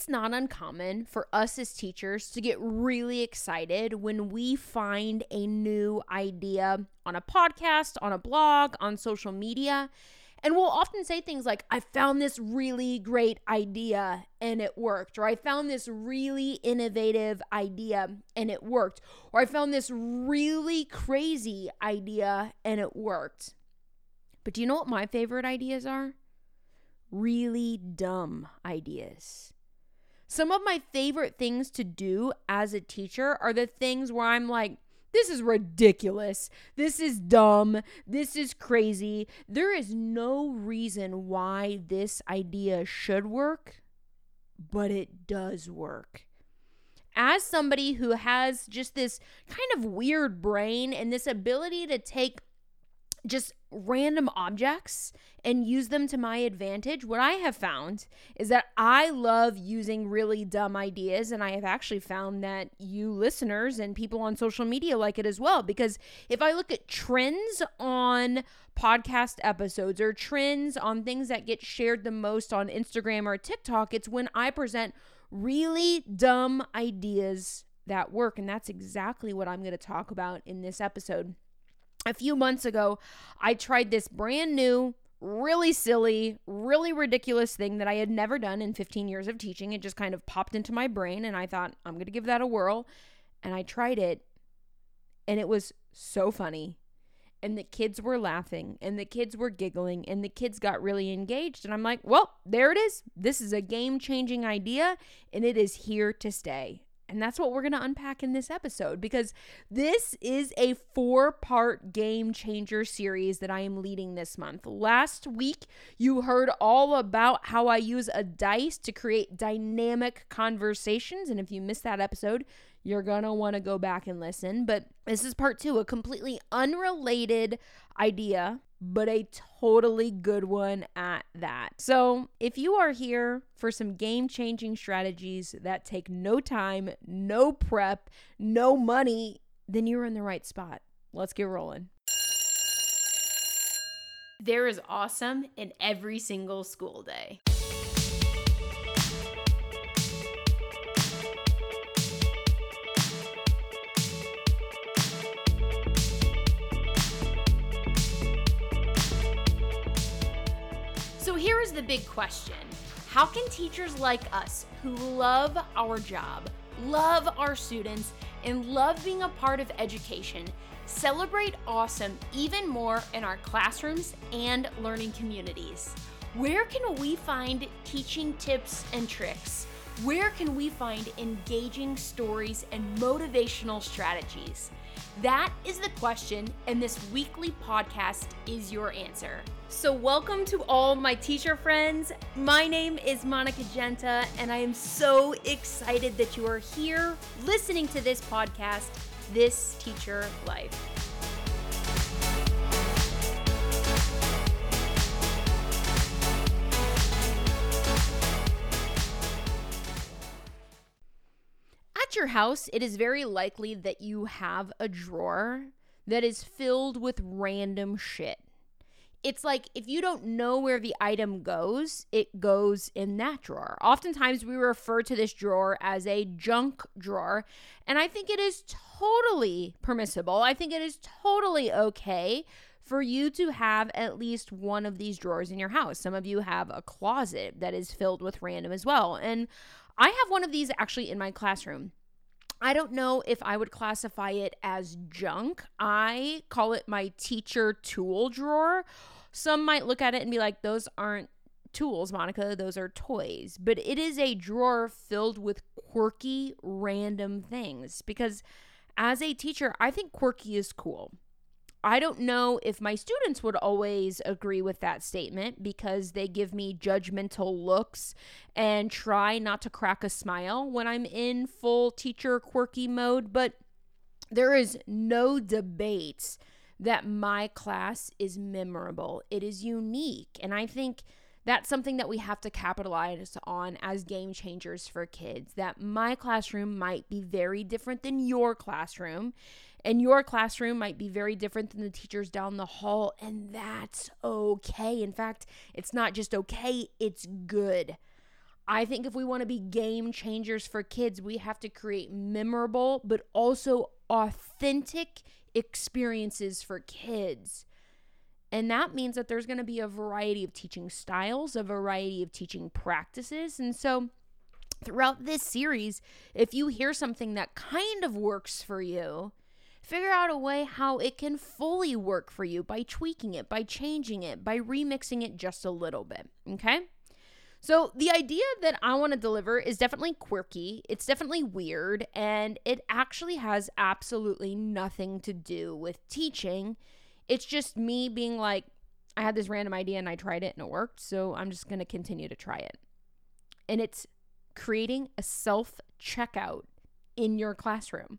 It's not uncommon for us as teachers to get really excited when we find a new idea on a podcast, on a blog, on social media. And we'll often say things like, I found this really great idea and it worked, or I found this really innovative idea and it worked, or I found this really crazy idea and it worked. But do you know what my favorite ideas are? Really dumb ideas. Some of my favorite things to do as a teacher are the things where I'm like, this is ridiculous. This is dumb. This is crazy. There is no reason why this idea should work, but it does work. As somebody who has just this kind of weird brain and this ability to take just random objects and use them to my advantage, what I have found is that I love using really dumb ideas. And I have actually found that you listeners and people on social media like it as well. Because if I look at trends on podcast episodes or trends on things that get shared the most on Instagram or TikTok, it's when I present really dumb ideas that work. And that's exactly what I'm going to talk about in this episode a few months ago, I tried this brand new, really silly, really ridiculous thing that I had never done in 15 years of teaching. It just kind of popped into my brain, and I thought, I'm going to give that a whirl. And I tried it, and it was so funny. And the kids were laughing, and the kids were giggling, and the kids got really engaged. And I'm like, well, there it is. This is a game changing idea, and it is here to stay. And that's what we're going to unpack in this episode because this is a four part game changer series that I am leading this month. Last week, you heard all about how I use a dice to create dynamic conversations. And if you missed that episode, you're going to want to go back and listen. But this is part two, a completely unrelated idea but a totally good one at that. So, if you are here for some game changing strategies that take no time, no prep, no money, then you're in the right spot. Let's get rolling. There is awesome in every single school day. Here is the big question How can teachers like us, who love our job, love our students, and love being a part of education, celebrate awesome even more in our classrooms and learning communities? Where can we find teaching tips and tricks? Where can we find engaging stories and motivational strategies? That is the question, and this weekly podcast is your answer. So, welcome to all my teacher friends. My name is Monica Genta, and I am so excited that you are here listening to this podcast, This Teacher Life. At your house, it is very likely that you have a drawer that is filled with random shit it's like if you don't know where the item goes, it goes in that drawer. Oftentimes we refer to this drawer as a junk drawer, and I think it is totally permissible. I think it is totally okay for you to have at least one of these drawers in your house. Some of you have a closet that is filled with random as well. And I have one of these actually in my classroom. I don't know if I would classify it as junk. I call it my teacher tool drawer. Some might look at it and be like, those aren't tools, Monica, those are toys. But it is a drawer filled with quirky, random things because as a teacher, I think quirky is cool. I don't know if my students would always agree with that statement because they give me judgmental looks and try not to crack a smile when I'm in full teacher quirky mode, but there is no debate that my class is memorable. It is unique. And I think that's something that we have to capitalize on as game changers for kids. That my classroom might be very different than your classroom and your classroom might be very different than the teachers down the hall, and that's okay. In fact, it's not just okay, it's good. I think if we want to be game changers for kids, we have to create memorable but also authentic experiences for kids. And that means that there's going to be a variety of teaching styles, a variety of teaching practices. And so, throughout this series, if you hear something that kind of works for you, figure out a way how it can fully work for you by tweaking it, by changing it, by remixing it just a little bit. Okay? So, the idea that I want to deliver is definitely quirky, it's definitely weird, and it actually has absolutely nothing to do with teaching. It's just me being like, I had this random idea and I tried it and it worked, so I'm just going to continue to try it. And it's creating a self checkout in your classroom.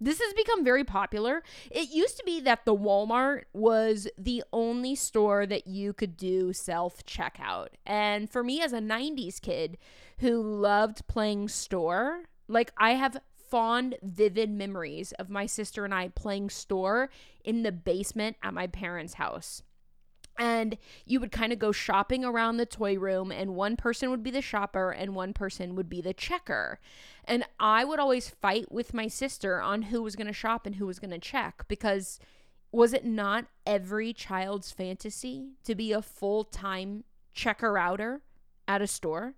This has become very popular. It used to be that the Walmart was the only store that you could do self checkout. And for me, as a 90s kid who loved playing store, like I have fond, vivid memories of my sister and I playing store in the basement at my parents' house. And you would kind of go shopping around the toy room and one person would be the shopper and one person would be the checker. And i would always fight with my sister on who was going to shop and who was going to check because was it not every child's fantasy to be a full-time checker outer at a store?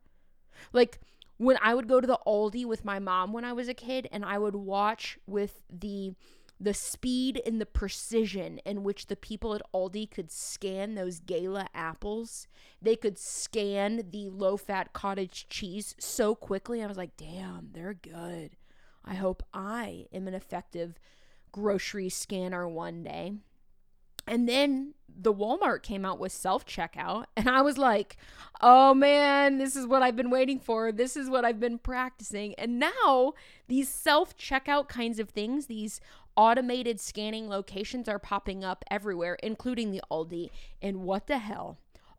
Like when i would go to the aldi with my mom when i was a kid and i would watch with the the speed and the precision in which the people at Aldi could scan those gala apples. They could scan the low fat cottage cheese so quickly. I was like, damn, they're good. I hope I am an effective grocery scanner one day. And then the Walmart came out with self checkout, and I was like, oh man, this is what I've been waiting for. This is what I've been practicing. And now these self checkout kinds of things, these automated scanning locations are popping up everywhere, including the Aldi. And what the hell?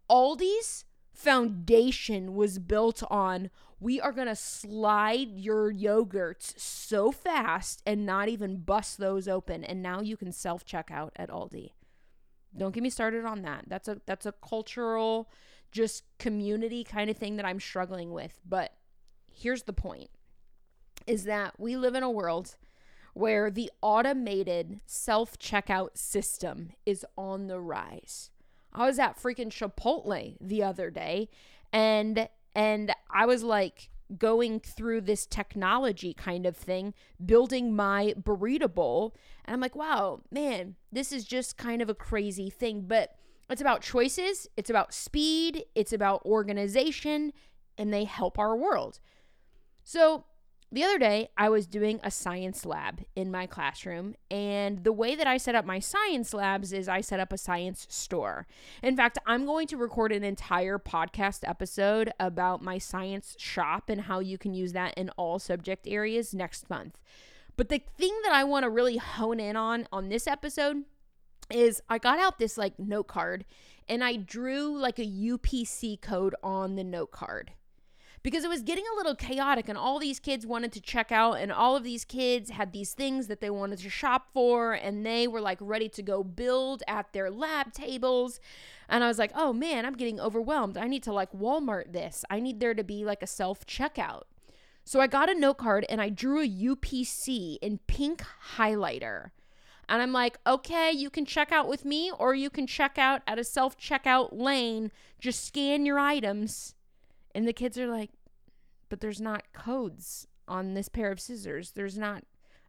Aldi's foundation was built on we are going to slide your yogurts so fast and not even bust those open and now you can self checkout at Aldi. Don't get me started on that. That's a that's a cultural just community kind of thing that I'm struggling with. But here's the point is that we live in a world where the automated self checkout system is on the rise. I was at freaking Chipotle the other day and and I was like going through this technology kind of thing, building my burrito bowl, and I'm like, "Wow, man, this is just kind of a crazy thing, but it's about choices, it's about speed, it's about organization, and they help our world." So, the other day, I was doing a science lab in my classroom, and the way that I set up my science labs is I set up a science store. In fact, I'm going to record an entire podcast episode about my science shop and how you can use that in all subject areas next month. But the thing that I want to really hone in on on this episode is I got out this like note card and I drew like a UPC code on the note card because it was getting a little chaotic and all these kids wanted to check out and all of these kids had these things that they wanted to shop for and they were like ready to go build at their lab tables and I was like, "Oh man, I'm getting overwhelmed. I need to like Walmart this. I need there to be like a self-checkout." So I got a note card and I drew a UPC in pink highlighter. And I'm like, okay, you can check out with me or you can check out at a self checkout lane. Just scan your items. And the kids are like, but there's not codes on this pair of scissors. There's not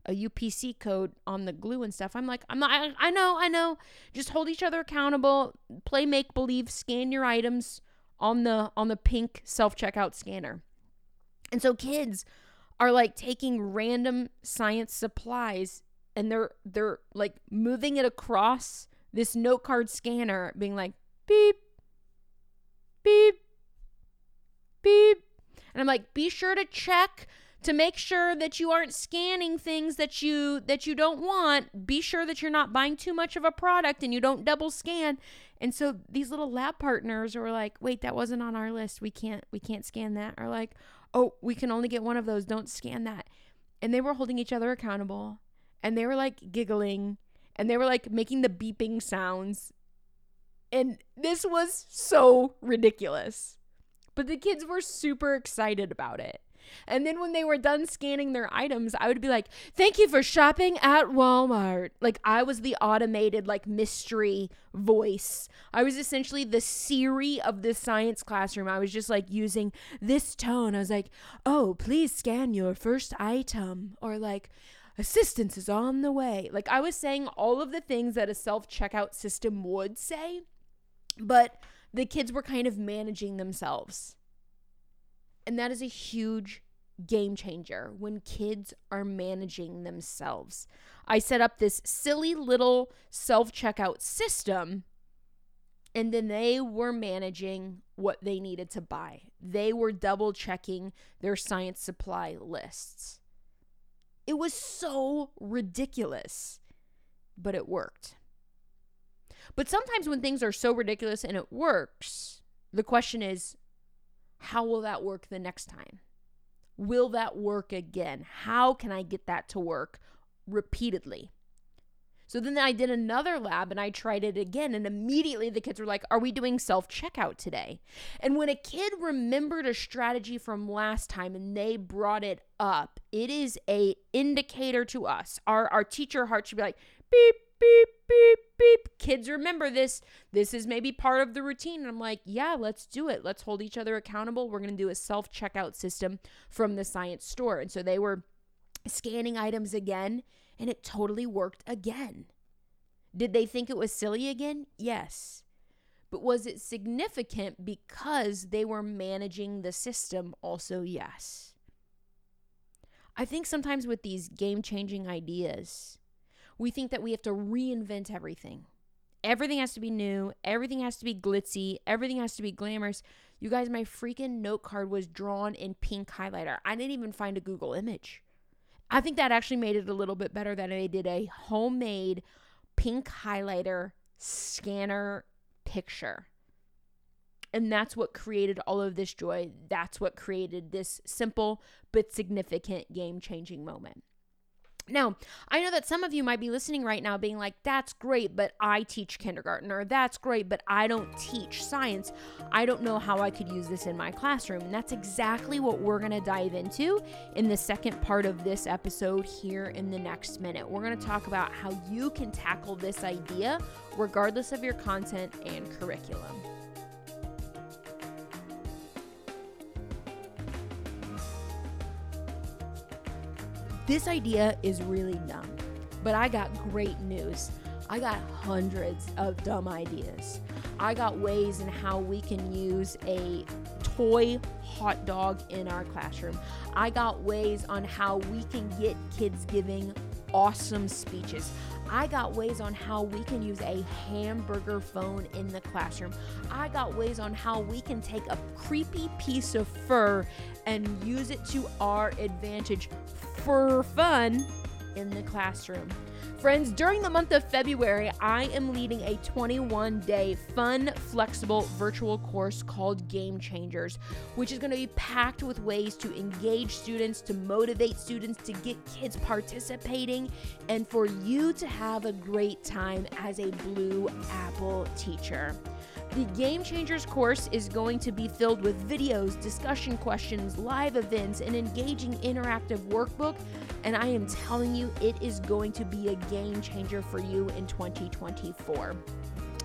a UPC code on the glue and stuff. I'm like, I'm not, I, I know, I know. Just hold each other accountable. Play make believe. Scan your items on the on the pink self checkout scanner. And so kids are like taking random science supplies and they're they're like moving it across this note card scanner, being like beep, beep, beep and I'm like, be sure to check to make sure that you aren't scanning things that you that you don't want. Be sure that you're not buying too much of a product and you don't double scan. And so these little lab partners were like, "Wait, that wasn't on our list. We can't we can't scan that." Or like, "Oh, we can only get one of those. Don't scan that." And they were holding each other accountable and they were like giggling and they were like making the beeping sounds. And this was so ridiculous. But the kids were super excited about it. And then when they were done scanning their items, I would be like, "Thank you for shopping at Walmart." Like I was the automated like mystery voice. I was essentially the Siri of the science classroom. I was just like using this tone. I was like, "Oh, please scan your first item." Or like, "Assistance is on the way." Like I was saying all of the things that a self-checkout system would say, but the kids were kind of managing themselves. And that is a huge game changer when kids are managing themselves. I set up this silly little self checkout system, and then they were managing what they needed to buy. They were double checking their science supply lists. It was so ridiculous, but it worked. But sometimes when things are so ridiculous and it works, the question is how will that work the next time? Will that work again? How can I get that to work repeatedly? So then I did another lab and I tried it again. And immediately the kids were like, Are we doing self checkout today? And when a kid remembered a strategy from last time and they brought it up, it is a indicator to us. Our, our teacher heart should be like, Beep, beep, beep, beep. Kids remember this. This is maybe part of the routine. And I'm like, yeah, let's do it. Let's hold each other accountable. We're going to do a self checkout system from the science store. And so they were scanning items again, and it totally worked again. Did they think it was silly again? Yes. But was it significant because they were managing the system? Also, yes. I think sometimes with these game changing ideas, we think that we have to reinvent everything. Everything has to be new, everything has to be glitzy, everything has to be glamorous. You guys, my freaking note card was drawn in pink highlighter. I didn't even find a Google image. I think that actually made it a little bit better that I did a homemade pink highlighter scanner picture. And that's what created all of this joy. That's what created this simple but significant game changing moment. Now, I know that some of you might be listening right now being like, that's great, but I teach kindergarten, or that's great, but I don't teach science. I don't know how I could use this in my classroom. And that's exactly what we're going to dive into in the second part of this episode here in the next minute. We're going to talk about how you can tackle this idea regardless of your content and curriculum. This idea is really dumb, but I got great news. I got hundreds of dumb ideas. I got ways in how we can use a toy hot dog in our classroom. I got ways on how we can get kids giving awesome speeches. I got ways on how we can use a hamburger phone in the classroom. I got ways on how we can take a creepy piece of fur and use it to our advantage for fun in the classroom. Friends, during the month of February, I am leading a 21 day fun, flexible virtual course called Game Changers, which is going to be packed with ways to engage students, to motivate students, to get kids participating, and for you to have a great time as a Blue Apple teacher. The Game Changers course is going to be filled with videos, discussion questions, live events, an engaging interactive workbook, and I am telling you, it is going to be a game changer for you in 2024.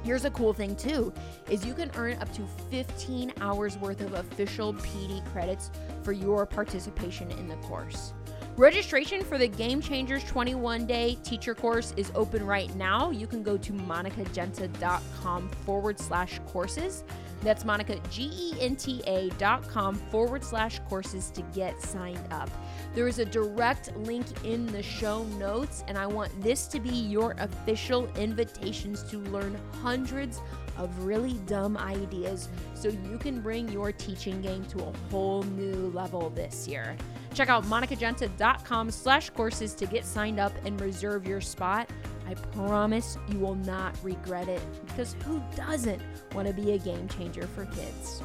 Here's a cool thing too is you can earn up to 15 hours worth of official PD credits for your participation in the course. Registration for the Game Changers 21 day teacher course is open right now. You can go to monicagenta.com forward slash courses. That's Monica, G E N T A dot com forward slash courses to get signed up. There is a direct link in the show notes, and I want this to be your official invitations to learn hundreds of really dumb ideas so you can bring your teaching game to a whole new level this year. Check out monicagenta.com slash courses to get signed up and reserve your spot. I promise you will not regret it because who doesn't want to be a game changer for kids?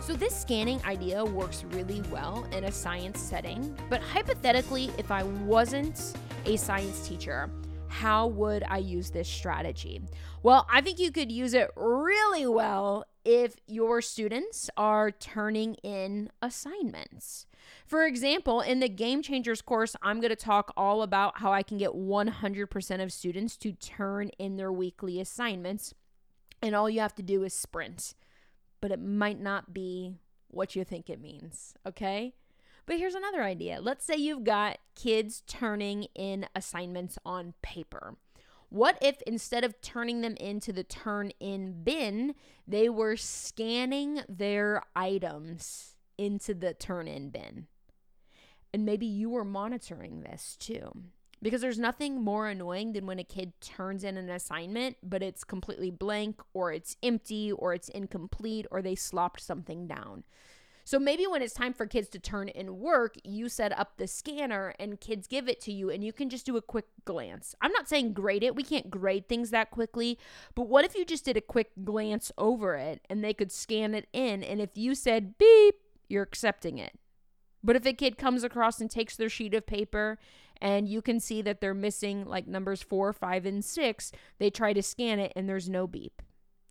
So, this scanning idea works really well in a science setting, but hypothetically, if I wasn't a science teacher, how would I use this strategy? Well, I think you could use it really well if your students are turning in assignments. For example, in the Game Changers course, I'm going to talk all about how I can get 100% of students to turn in their weekly assignments. And all you have to do is sprint. But it might not be what you think it means, okay? But here's another idea. Let's say you've got kids turning in assignments on paper. What if instead of turning them into the turn in bin, they were scanning their items into the turn in bin? And maybe you were monitoring this too. Because there's nothing more annoying than when a kid turns in an assignment, but it's completely blank, or it's empty, or it's incomplete, or they slopped something down. So maybe when it's time for kids to turn in work, you set up the scanner and kids give it to you and you can just do a quick glance. I'm not saying grade it, we can't grade things that quickly, but what if you just did a quick glance over it and they could scan it in and if you said beep, you're accepting it. But if a kid comes across and takes their sheet of paper and you can see that they're missing like numbers four, five, and six, they try to scan it and there's no beep.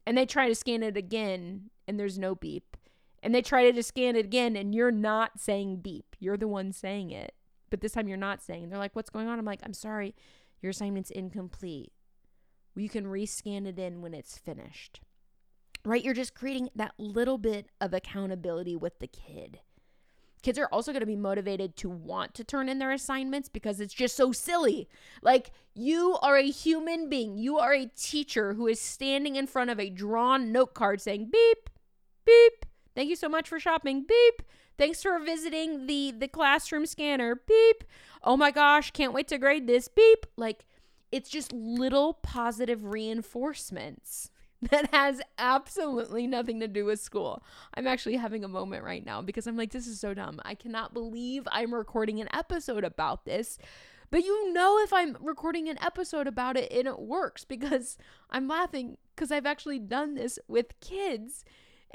And they try to scan it again and there's no beep and they try to just scan it again and you're not saying beep. You're the one saying it. But this time you're not saying. They're like, "What's going on?" I'm like, "I'm sorry. Your assignment's incomplete. You can rescan it in when it's finished." Right? You're just creating that little bit of accountability with the kid. Kids are also going to be motivated to want to turn in their assignments because it's just so silly. Like, you are a human being. You are a teacher who is standing in front of a drawn note card saying beep, beep, Thank you so much for shopping. Beep. Thanks for visiting the the classroom scanner. Beep. Oh my gosh, can't wait to grade this. Beep. Like it's just little positive reinforcements that has absolutely nothing to do with school. I'm actually having a moment right now because I'm like this is so dumb. I cannot believe I'm recording an episode about this. But you know if I'm recording an episode about it and it works because I'm laughing because I've actually done this with kids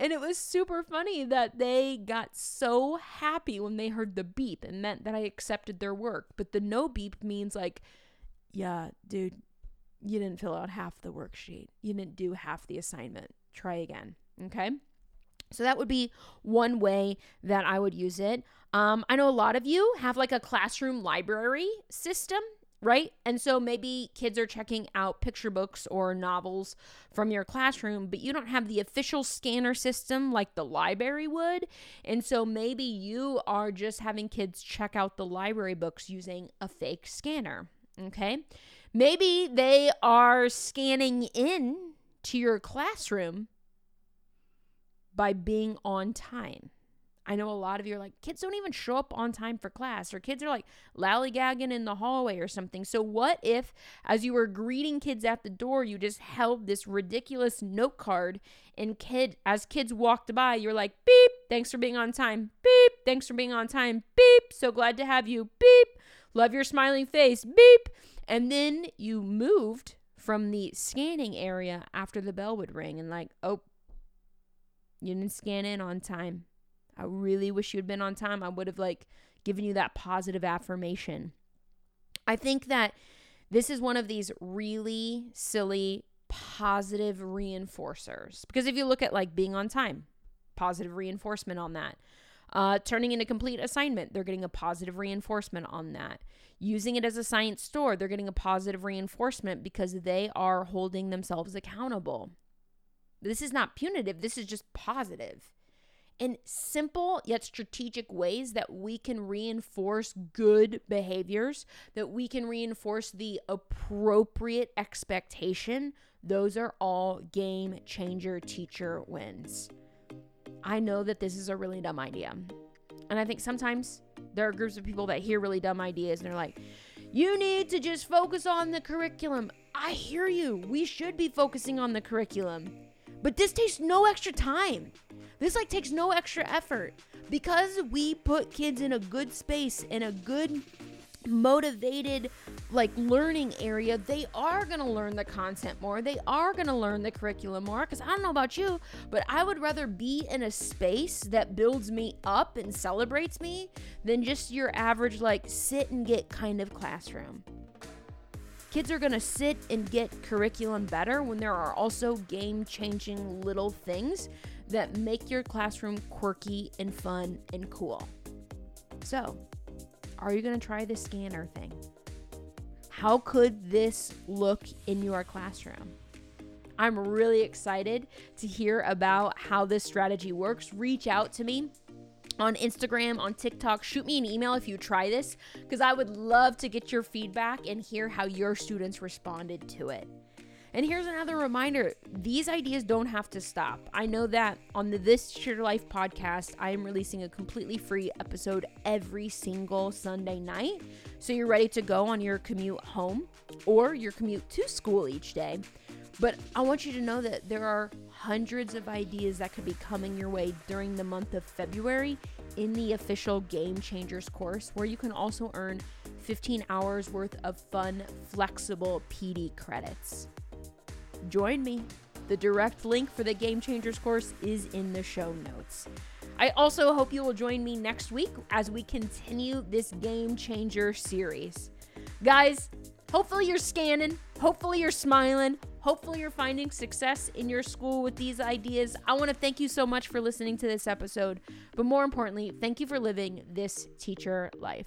and it was super funny that they got so happy when they heard the beep and meant that I accepted their work. But the no beep means like, yeah, dude, you didn't fill out half the worksheet. You didn't do half the assignment. Try again. Okay. So that would be one way that I would use it. Um, I know a lot of you have like a classroom library system right? And so maybe kids are checking out picture books or novels from your classroom, but you don't have the official scanner system like the library would. And so maybe you are just having kids check out the library books using a fake scanner, okay? Maybe they are scanning in to your classroom by being on time. I know a lot of you are like, kids don't even show up on time for class, or kids are like lollygagging in the hallway or something. So, what if, as you were greeting kids at the door, you just held this ridiculous note card, and kid, as kids walked by, you're like, beep, thanks for being on time, beep, thanks for being on time, beep, so glad to have you, beep, love your smiling face, beep. And then you moved from the scanning area after the bell would ring, and like, oh, you didn't scan in on time I really wish you had been on time. I would have like given you that positive affirmation. I think that this is one of these really silly positive reinforcers because if you look at like being on time, positive reinforcement on that. Uh, turning in a complete assignment, they're getting a positive reinforcement on that. Using it as a science store, they're getting a positive reinforcement because they are holding themselves accountable. This is not punitive, this is just positive in simple yet strategic ways that we can reinforce good behaviors, that we can reinforce the appropriate expectation, those are all game changer teacher wins. I know that this is a really dumb idea. And I think sometimes there are groups of people that hear really dumb ideas and they're like, you need to just focus on the curriculum. I hear you. We should be focusing on the curriculum. But this takes no extra time. This like takes no extra effort. Because we put kids in a good space in a good motivated like learning area they are going to learn the content more. They are going to learn the curriculum more. Because i don't know about you but i would rather be in a space that builds me up and celebrates me than just your average like sit and get kind of classroom. Kids are going to sit and get curriculum better when there are also game changing little things that make your classroom quirky and fun and cool. So, are you going to try this scanner thing? How could this look in your classroom? I'm really excited to hear about how this strategy works. Reach out to me on Instagram, on TikTok. Shoot me an email if you try this, because I would love to get your feedback and hear how your students responded to it. And here's another reminder these ideas don't have to stop. I know that on the This Teacher Life podcast, I am releasing a completely free episode every single Sunday night. So you're ready to go on your commute home or your commute to school each day. But I want you to know that there are hundreds of ideas that could be coming your way during the month of February in the official Game Changers course, where you can also earn 15 hours worth of fun, flexible PD credits. Join me. The direct link for the Game Changers course is in the show notes. I also hope you will join me next week as we continue this Game Changer series. Guys, hopefully you're scanning, hopefully you're smiling, Hopefully, you're finding success in your school with these ideas. I want to thank you so much for listening to this episode, but more importantly, thank you for living this teacher life.